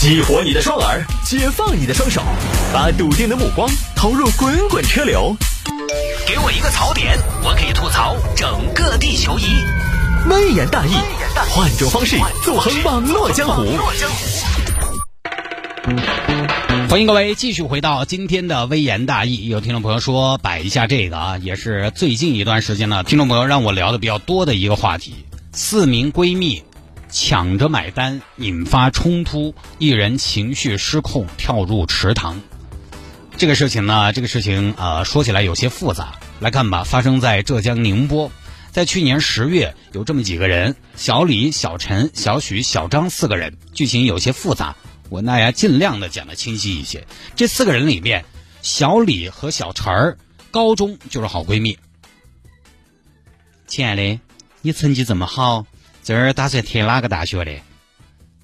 激活你的双耳，解放你的双手，把笃定的目光投入滚滚车流。给我一个槽点，我可以吐槽整个地球仪。微言大义，换种方式纵横网络江湖。欢迎各位继续回到今天的微言大义。有听众朋友说摆一下这个啊，也是最近一段时间呢，听众朋友让我聊的比较多的一个话题：四名闺蜜抢着买单，引发冲突，一人情绪失控，跳入池塘。这个事情呢，这个事情呃，说起来有些复杂。来看吧，发生在浙江宁波，在去年十月，有这么几个人：小李、小陈、小许、小张四个人。剧情有些复杂，我那也尽量的讲的清晰一些。这四个人里面，小李和小陈儿高中就是好闺蜜。亲爱的，你成绩这么好，这儿打算填哪个大学的？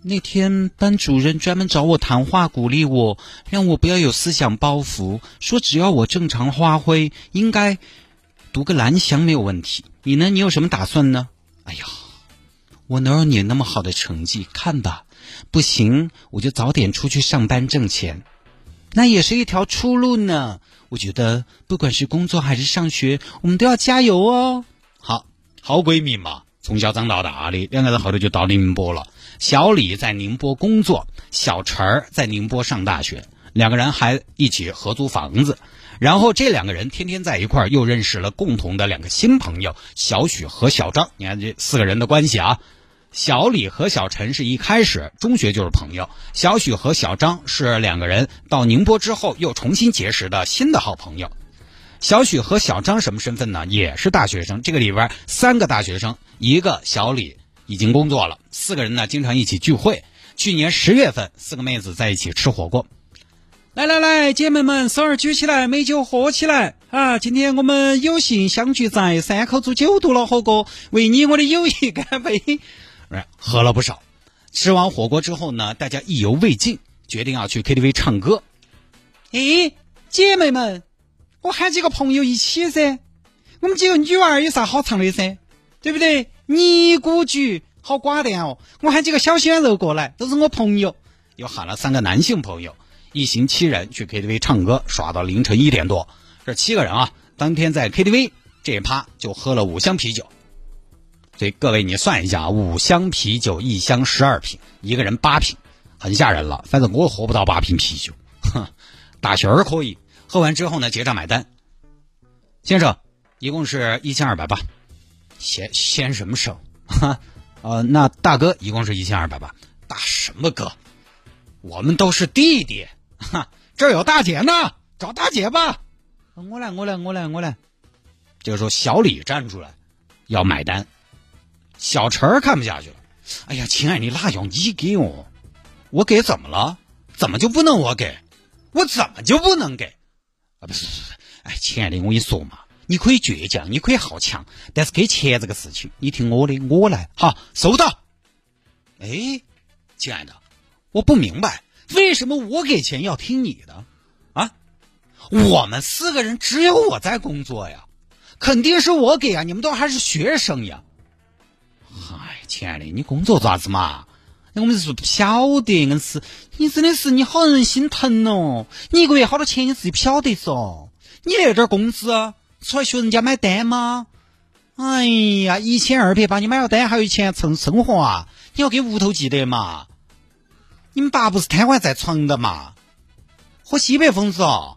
那天班主任专门找我谈话，鼓励我，让我不要有思想包袱，说只要我正常发挥，应该读个蓝翔没有问题。你呢？你有什么打算呢？哎呀，我哪有你那么好的成绩？看吧，不行，我就早点出去上班挣钱，那也是一条出路呢。我觉得不管是工作还是上学，我们都要加油哦。好，好闺蜜嘛，从小长到大的，两个人后头就到宁波了。小李在宁波工作，小陈儿在宁波上大学，两个人还一起合租房子。然后这两个人天天在一块儿，又认识了共同的两个新朋友小许和小张。你看这四个人的关系啊，小李和小陈是一开始中学就是朋友，小许和小张是两个人到宁波之后又重新结识的新的好朋友。小许和小张什么身份呢？也是大学生。这个里边三个大学生，一个小李。已经工作了，四个人呢经常一起聚会。去年十月份，四个妹子在一起吃火锅。来来来，姐妹们，手儿举起来，美酒喝起来啊！今天我们有幸相聚在三口煮九度了火锅，为你我的友谊干杯！喝了不少。吃完火锅之后呢，大家意犹未尽，决定要去 KTV 唱歌。咦，姐妹们，我喊几个朋友一起噻，我们几个女娃儿有啥好唱的噻？对不对？尼姑局好寡淡哦，我喊几个小鲜肉过来，都是我朋友。又喊了三个男性朋友，一行七人去 KTV 唱歌，耍到凌晨一点多。这七个人啊，当天在 KTV 这一趴就喝了五箱啤酒。所以各位你算一下啊，五箱啤酒一箱十二瓶，一个人八瓶，很吓人了。反正我喝不到八瓶啤酒，哼，大仙儿可以。喝完之后呢，结账买单。先生，一共是一千二百八。先先什么声？哈，呃，那大哥一共是一千二百八。大什么哥？我们都是弟弟。哈，这儿有大姐呢，找大姐吧。我来，我来，我来，我来。这个时候，小李站出来要买单。小陈儿看不下去了。哎呀，亲爱的，你哪要你给我？我给怎么了？怎么就不能我给？我怎么就不能给？不是，不是，哎，亲爱的，我跟你说嘛。你可以倔强，你可以好强，但是给钱这个事情，你听我的，我来。好，收到。哎，亲爱的，我不明白为什么我给钱要听你的啊？我们四个人只有我在工作呀，肯定是我给啊！你们都还是学生呀。嗨，亲爱的，你工作做啥子嘛？那我们是不晓得，硬是你真的是你好人心疼哦！你一个月好多钱你自己不晓得嗦？你那点工资？出来学人家买单吗？哎呀，一千二百八，你买了单还有钱蹭生活啊？你要给屋头记得嘛？你们爸不是瘫痪在床的嘛？喝西北风嗦？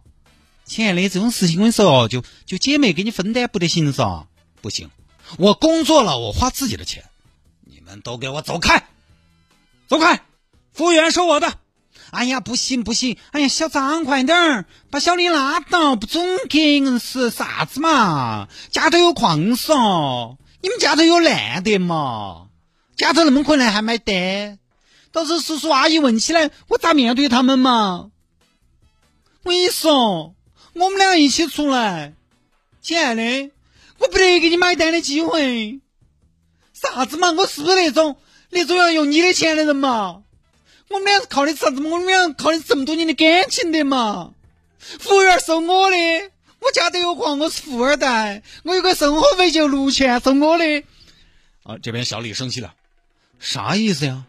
亲爱的，这种事情我跟你说，就就姐妹给你分担不得行嗦？不行，我工作了，我花自己的钱，你们都给我走开，走开，服务员收我的。哎呀，不行不行！哎呀，小张快点儿把小李拉倒，不准给硬是啥子嘛？家头有矿嗦，你们家头有烂的嘛？家头那么困难还买单？到时候叔叔阿姨问起来，我咋面对他们嘛？我跟你说，我们俩一起出来，亲爱的，我不得给你买单的机会。啥子嘛？我是不是那种那种要用你的钱的人嘛？我们俩是靠的啥子嘛？我们俩靠的这么多年的感情的嘛？服务员收我的，我家都有矿，我是富二代，我有个生活费就六千，收我的。啊，这边小李生气了，啥意思呀？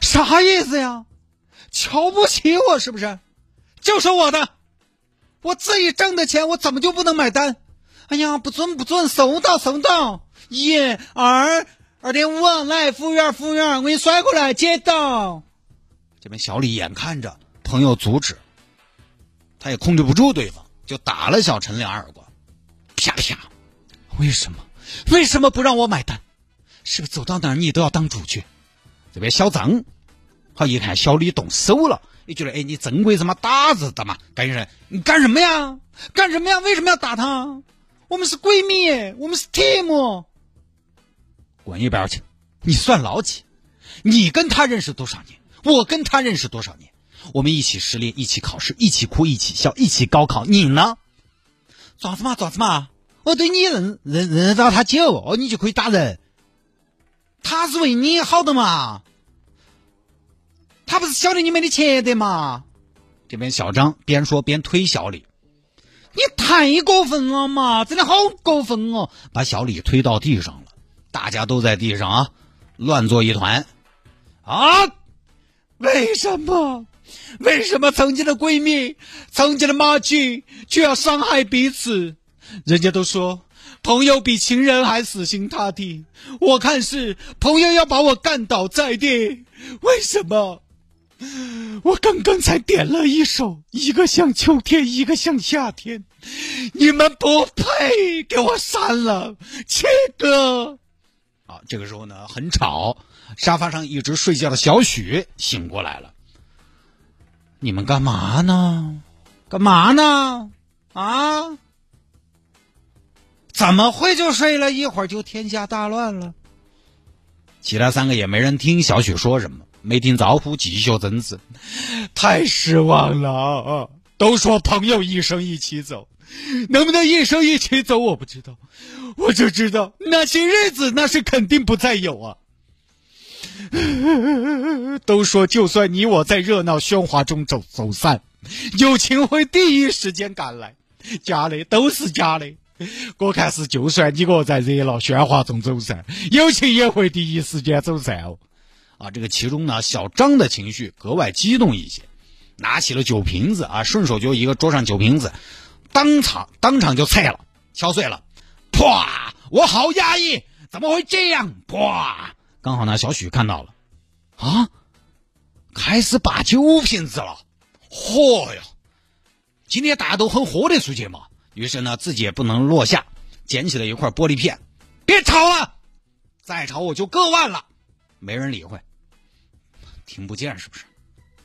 啥意思呀？瞧不起我是不是？就收我的，我自己挣的钱，我怎么就不能买单？哎呀，不准不准，收到收到，一二二点五，来，服务员服务员，我给你甩过来，接到。这边小李眼看着朋友阻止，他也控制不住对方，就打了小陈两耳光，啪啪。为什么？为什么不让我买单？是不是走到哪儿你都要当主角？这边小张，他一看小李动手了，也觉得哎，你正规怎么打字的嘛？赶紧说，你干什么呀？干什么呀？为什么要打他？我们是闺蜜，我们是 team。滚一边去！你算老几？你跟他认识多少年？我跟他认识多少年？我们一起失恋，一起考试，一起哭，一起笑，一起高考。你呢？爪子嘛，爪子嘛！我对你认认认得到他久，哦，你就可以打人。他是为你好的嘛？他不是晓得你没得钱的嘛？这边小张边说边推小李，你太过分了嘛！真的好过分哦！把小李推到地上了，大家都在地上啊，乱作一团啊！为什么？为什么曾经的闺蜜、曾经的马甲却要伤害彼此？人家都说朋友比情人还死心塌地，我看是朋友要把我干倒在地。为什么？我刚刚才点了一首，一个像秋天，一个像夏天，你们不配，给我删了，切哥。啊，这个时候呢很吵，沙发上一直睡觉的小许醒过来了。你们干嘛呢？干嘛呢？啊？怎么会就睡了一会儿就天下大乱了？其他三个也没人听小许说什么，没听招呼，继续争执。太失望了！都说朋友一生一起走，能不能一生一起走我不知道，我就知道那些日子那是肯定不再有啊。都说就算你我在热闹喧哗中走走散，友情会第一时间赶来。假的都是假的。我看是，就算你我在热闹喧哗中走散，友情也会第一时间走散哦。啊，这个其中呢，小张的情绪格外激动一些，拿起了酒瓶子啊，顺手就一个桌上酒瓶子，当场当场就碎了，敲碎了，啪！我好压抑，怎么会这样？啪！刚好呢，小许看到了，啊，开始拔酒瓶子了，嚯哟！今天大家都很豁得出去嘛。于是呢，自己也不能落下，捡起了一块玻璃片，别吵了，再吵我就割腕了。没人理会，听不见是不是？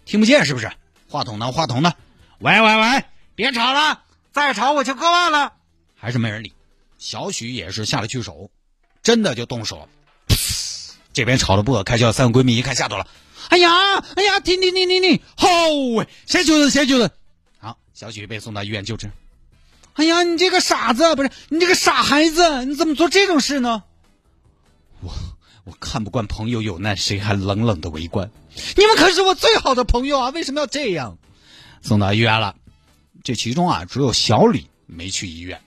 听不见是不是？话筒呢？话筒呢？喂喂喂，别吵了，再吵我就割腕了。还是没人理。小许也是下了去手，真的就动手了。这边吵得不可开交，三个闺蜜一看吓到了，哎呀哎呀，停停停停停，好喂，谁救的谁救的。好，小许被送到医院救治。哎呀，你这个傻子，不是你这个傻孩子，你怎么做这种事呢？我我看不惯朋友有难，谁还冷冷的围观？你们可是我最好的朋友啊，为什么要这样？送到医院了，这其中啊，只有小李没去医院。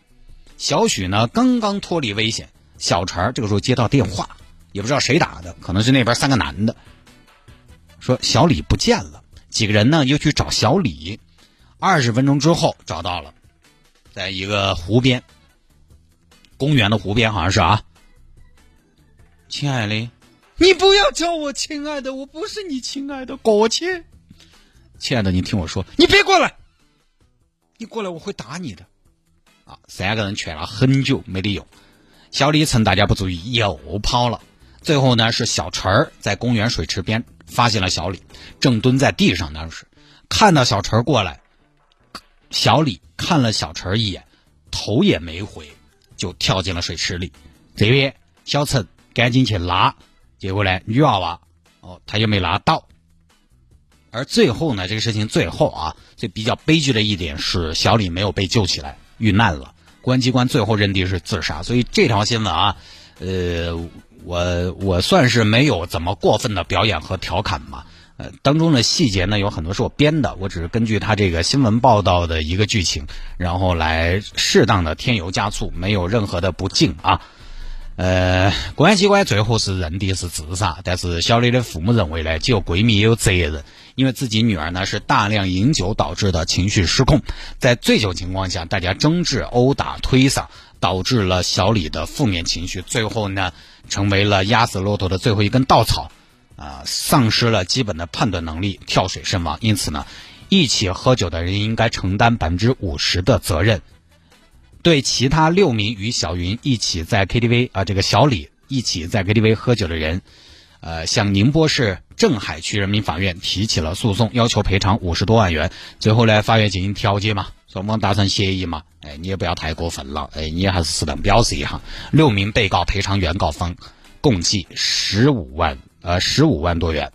小许呢，刚刚脱离危险。小陈这个时候接到电话，也不知道谁打的，可能是那边三个男的，说小李不见了。几个人呢又去找小李，二十分钟之后找到了。在一个湖边，公园的湖边好像是啊。亲爱的，你不要叫我亲爱的，我不是你亲爱的，过去。亲爱的，你听我说，你别过来，你过来我会打你的。啊，三个人劝了很久没得用，小李趁大家不注意又跑了。最后呢，是小陈儿在公园水池边发现了小李，正蹲在地上，当时看到小陈儿过来。小李看了小陈儿一眼，头也没回，就跳进了水池里。这边小陈赶紧去拉，结果呢，女娃娃哦，他也没拉到。而最后呢，这个事情最后啊，最比较悲剧的一点是，小李没有被救起来，遇难了。公安机关最后认定是自杀。所以这条新闻啊，呃，我我算是没有怎么过分的表演和调侃嘛。呃，当中的细节呢有很多是我编的，我只是根据他这个新闻报道的一个剧情，然后来适当的添油加醋，没有任何的不敬啊。呃，公安机关最后是认定是自杀，但是小李的父母认为呢，只有闺蜜也有责任，因为自己女儿呢是大量饮酒导致的情绪失控，在醉酒情况下，大家争执、殴打、推搡，导致了小李的负面情绪，最后呢，成为了压死骆驼的最后一根稻草，啊，丧失了基本的判断能力，跳水身亡。因此呢，一起喝酒的人应该承担百分之五十的责任。对其他六名与小云一起在 KTV 啊，这个小李一起在 KTV 喝酒的人，呃，向宁波市镇海区人民法院提起了诉讼，要求赔偿五十多万元。最后呢，法院进行调解嘛，双方达成协议嘛，哎，你也不要太过分了，哎，你还是适当表示一下。六名被告赔偿原告方共计十五万，呃，十五万多元。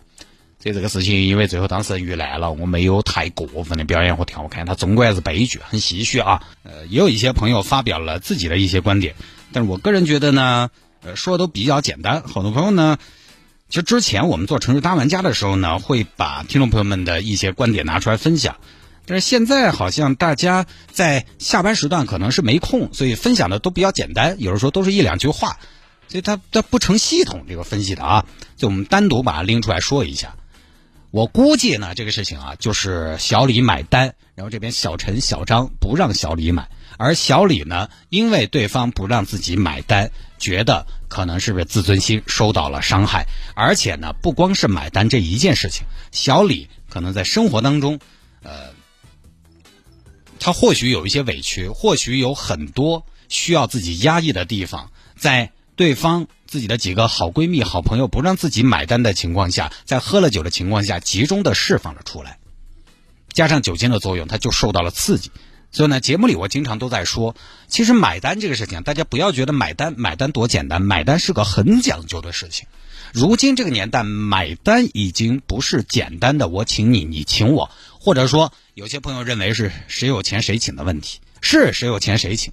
所以这个事情，因为最后当事人遇难了，我没有太过分的表演和调侃，他总归还是悲剧，很唏嘘啊。呃，也有一些朋友发表了自己的一些观点，但是我个人觉得呢，呃，说的都比较简单。很多朋友呢，其实之前我们做城市大玩家的时候呢，会把听众朋友们的一些观点拿出来分享，但是现在好像大家在下班时段可能是没空，所以分享的都比较简单，有的时候都是一两句话，所以他他不成系统这个分析的啊，就我们单独把它拎出来说一下。我估计呢，这个事情啊，就是小李买单，然后这边小陈、小张不让小李买，而小李呢，因为对方不让自己买单，觉得可能是不是自尊心受到了伤害，而且呢，不光是买单这一件事情，小李可能在生活当中，呃，他或许有一些委屈，或许有很多需要自己压抑的地方，在。对方自己的几个好闺蜜、好朋友不让自己买单的情况下，在喝了酒的情况下，集中的释放了出来，加上酒精的作用，他就受到了刺激。所以呢，节目里我经常都在说，其实买单这个事情，大家不要觉得买单买单多简单，买单是个很讲究的事情。如今这个年代，买单已经不是简单的我请你，你请我，或者说有些朋友认为是谁有钱谁请的问题，是谁有钱谁请。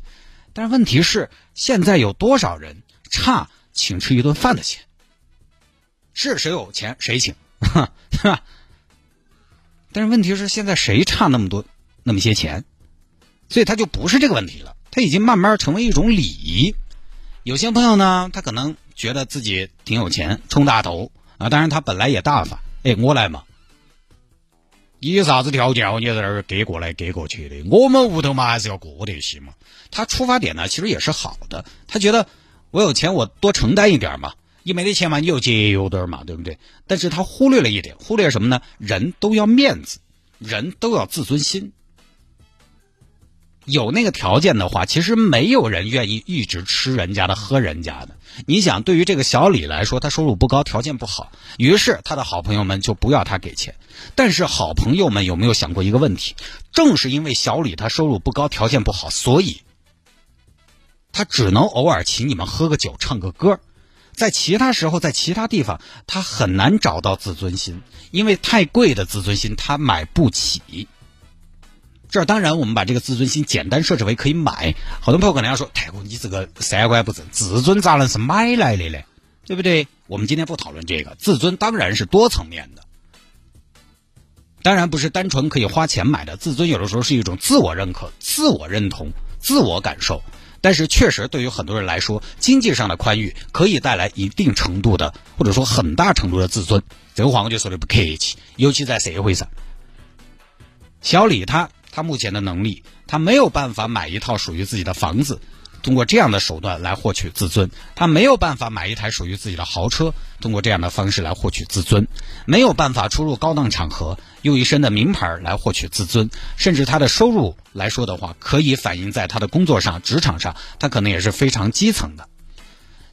但是问题是，现在有多少人？差请吃一顿饭的钱，是谁有钱谁请，是吧？但是问题是，现在谁差那么多那么些钱？所以他就不是这个问题了，他已经慢慢成为一种礼仪。有些朋友呢，他可能觉得自己挺有钱，冲大头啊，当然他本来也大方，哎，我来嘛，你啥子条件？你在那儿给过来给过去的，我们屋头嘛还是要过得去嘛。他出发点呢，其实也是好的，他觉得。我有钱，我多承担一点嘛。你没得钱嘛，你就节约点嘛，对不对？但是他忽略了一点，忽略什么呢？人都要面子，人都要自尊心。有那个条件的话，其实没有人愿意一直吃人家的、喝人家的。你想，对于这个小李来说，他收入不高，条件不好，于是他的好朋友们就不要他给钱。但是好朋友们有没有想过一个问题？正是因为小李他收入不高，条件不好，所以。他只能偶尔请你们喝个酒、唱个歌，在其他时候，在其他地方，他很难找到自尊心，因为太贵的自尊心他买不起。这当然，我们把这个自尊心简单设置为可以买。好多朋友可能要说：“太哥，你这个三观不正，自尊咋能是买来的呢？对不对？”我们今天不讨论这个，自尊当然是多层面的，当然不是单纯可以花钱买的。自尊有的时候是一种自我认可、自我认同、自我感受。但是确实，对于很多人来说，经济上的宽裕可以带来一定程度的，或者说很大程度的自尊。这个话我就说的不客气，尤其在社会上。小李他他目前的能力，他没有办法买一套属于自己的房子。通过这样的手段来获取自尊，他没有办法买一台属于自己的豪车，通过这样的方式来获取自尊，没有办法出入高档场合，用一身的名牌来获取自尊，甚至他的收入来说的话，可以反映在他的工作上、职场上，他可能也是非常基层的。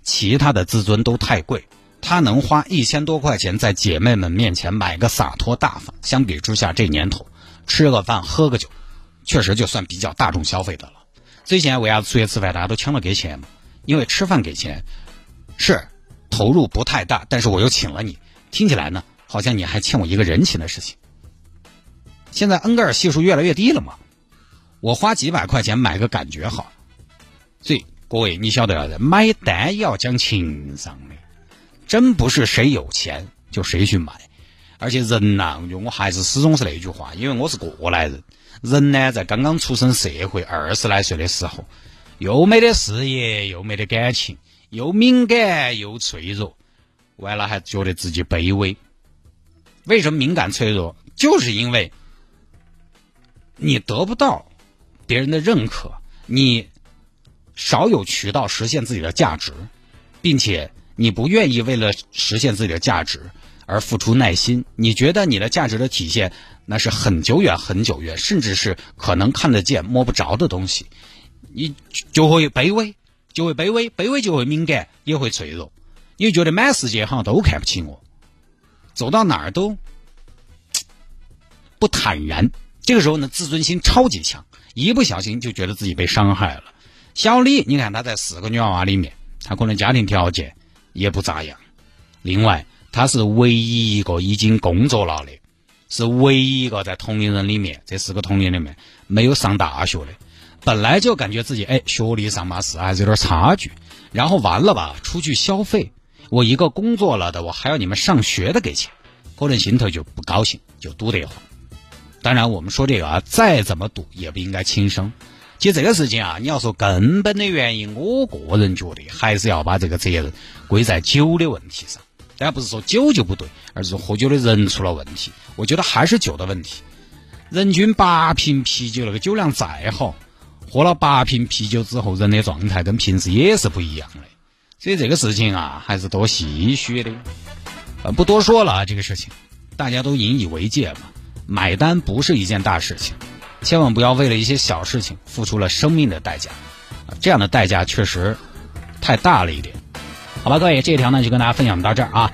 其他的自尊都太贵，他能花一千多块钱在姐妹们面前买个洒脱大方，相比之下，这年头吃个饭、喝个酒，确实就算比较大众消费的了。所以现在为啥出去吃饭大家都抢着给钱嘛？因为吃饭给钱是投入不太大，但是我又请了你，听起来呢好像你还欠我一个人情的事情。现在恩格尔系数越来越低了嘛，我花几百块钱买个感觉好。所以各位你晓得，买单要讲情商的，真不是谁有钱就谁去买。而且人呐，我还是始终是那句话，因为我是过来人。人呢，在刚刚出生社会二十来岁的时候，又没得事业，又没得感情，又敏感又脆弱，完了还觉得自己卑微。为什么敏感脆弱？就是因为你得不到别人的认可，你少有渠道实现自己的价值，并且你不愿意为了实现自己的价值而付出耐心。你觉得你的价值的体现那是很久远、很久远，甚至是可能看得见、摸不着的东西，你就会卑微，就会卑微，卑微就会敏感，也会脆弱。你觉得满世界好像都看不起我，走到哪儿都。不坦然，这个时候呢，自尊心超级强，一不小心就觉得自己被伤害了。小李，你看他在四个女娃娃里面，他可能家庭条件也不咋样。另外，他是唯一一个已经工作了的，是唯一一个在同龄人里面，这四个同龄里面没有上大学的。本来就感觉自己哎，学历上嘛是还是有点差距。然后完了吧，出去消费，我一个工作了的，我还要你们上学的给钱，可能心头就不高兴，就堵得慌。当然，我们说这个啊，再怎么赌也不应该轻生。其实这个事情啊，你要说根本的原因，我个人觉得还是要把这个责任归在酒的问题上。当然不是说酒就不对，而是喝酒的人出了问题。我觉得还是酒的问题。人均八瓶啤酒，那个酒量再好，喝了八瓶啤酒之后，人的状态跟平时也是不一样的。所以这个事情啊，还是多唏嘘的。呃，不多说了啊，这个事情大家都引以为戒嘛。买单不是一件大事情，千万不要为了一些小事情付出了生命的代价，这样的代价确实太大了一点。好吧，各位，这一条呢就跟大家分享到这儿啊。